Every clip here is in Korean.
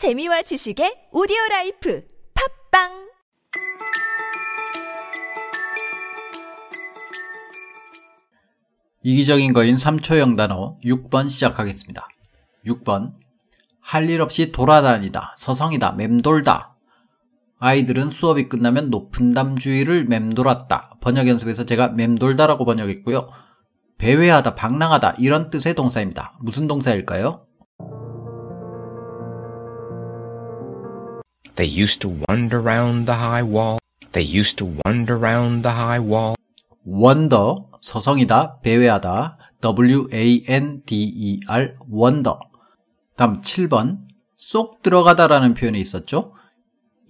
재미와 지식의 오디오 라이프 팟빵 이기적인 거인 3초 영단어 6번 시작하겠습니다. 6번 할 일 없이 돌아다니다, 서성이다, 맴돌다. 아이들은 수업이 끝나면 높은 담 주위를 맴돌았다. 번역 연습에서 제가 맴돌다라고 번역했고요. 배회하다, 방랑하다 이런 뜻의 동사입니다. 무슨 동사일까요? They used to wander round the high wall. They used to wander round the high wall. 원더, 서성이다, 배회하다, W-A-N-D-E-R, 원더. 다음 7번, 쏙 들어가다라는 표현이 있었죠?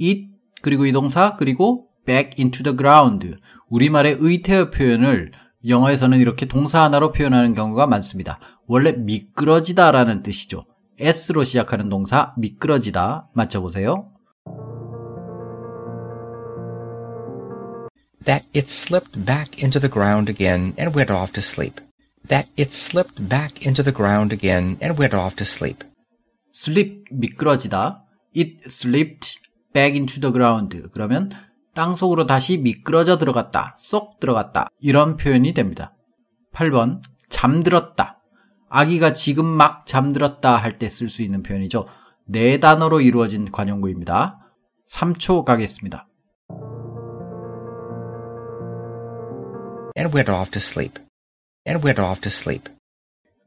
it, 그리고 이 동사, 그리고 back into the ground. 우리말의 의태어 표현을 영어에서는 이렇게 동사 하나로 표현하는 경우가 많습니다. 원래 미끄러지다라는 뜻이죠. S로 시작하는 동사, 미끄러지다. 맞춰 보세요. That it slipped back into the ground again and went off to sleep. That it slipped back into the ground again and went off to sleep. slip 미끄러지다. It slipped back into the ground. 그러면 땅 속으로 다시 미끄러져 들어갔다. 쏙 들어갔다. 이런 표현이 됩니다. 8번 잠들었다. 아기가 지금 막 잠들었다 할 때 쓸 수 있는 표현이죠. 네 단어로 이루어진 관용구입니다. 3초 가겠습니다. And went off to sleep. And went off to sleep.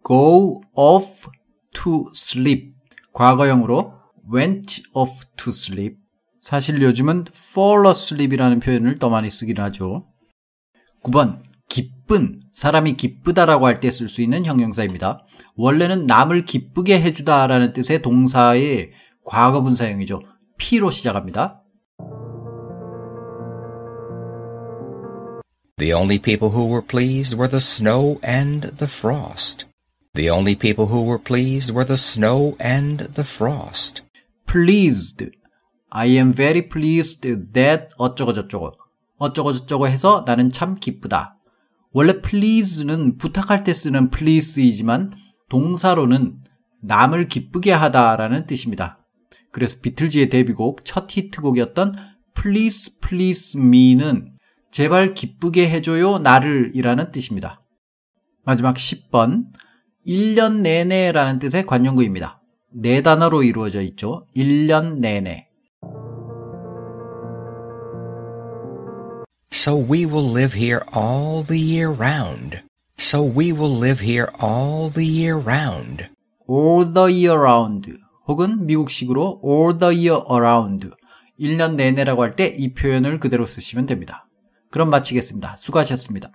go off to sleep. 과거형으로 went off to sleep. 사실 요즘은 fall asleep이라는 표현을 더 많이 쓰긴 하죠. 9번 기쁜 사람이 기쁘다라고 할 때 쓸 수 있는 형용사입니다. 원래는 남을 기쁘게 해주다라는 뜻의 동사의 과거 분사형이죠. P로 시작합니다. The only people who were pleased were the snow and the frost. The only people who were pleased were the snow and the frost. pleased. I am very pleased that 어쩌고 저쩌고 어쩌고 저쩌고 해서 나는 참 기쁘다. 원래 please는 부탁할 때 쓰는 please이지만 동사로는 남을 기쁘게 하다라는 뜻입니다. 그래서 비틀즈의 데뷔곡 첫 히트곡이었던 Please Please Me는 제발 기쁘게 해줘요 나를 이라는 뜻입니다. 마지막 10번 1년 내내 라는 뜻의 관용구입니다. 네 단어로 이루어져 있죠. 1년 내내. So we will live here all the year round. So we will live here all the year round. all the year round 혹은 미국식으로 all the year around 1년 내내라고 할 때 이 표현을 그대로 쓰시면 됩니다. 그럼 마치겠습니다. 수고하셨습니다.